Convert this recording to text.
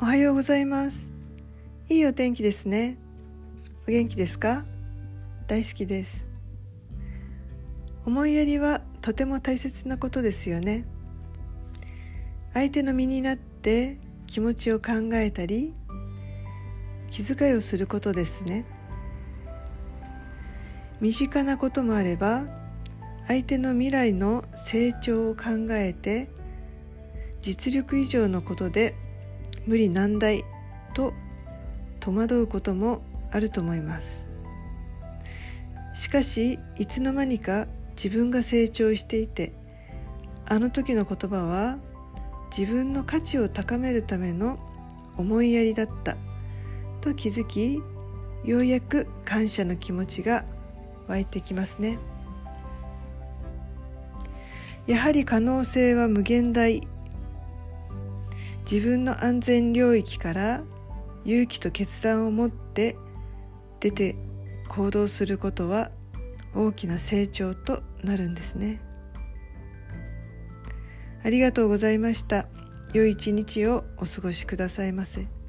おはようございます。いいお天気ですね。お元気ですか？大好きです。思いやりはとても大切なことですよね。相手の身になって気持ちを考えたり気遣いをすることですね。身近なこともあれば相手の未来の成長を考えて実力以上のことで無理難題と戸惑うこともあると思います。しかしいつの間にか自分が成長していてあの時の言葉は自分の価値を高めるための思いやりだったと気づきようやく感謝の気持ちが湧いてきますね。やはり可能性は無限大。自分の安全領域から勇気と決断を持って出て行動することは大きな成長となるんですね。ありがとうございました。良い一日をお過ごしくださいませ。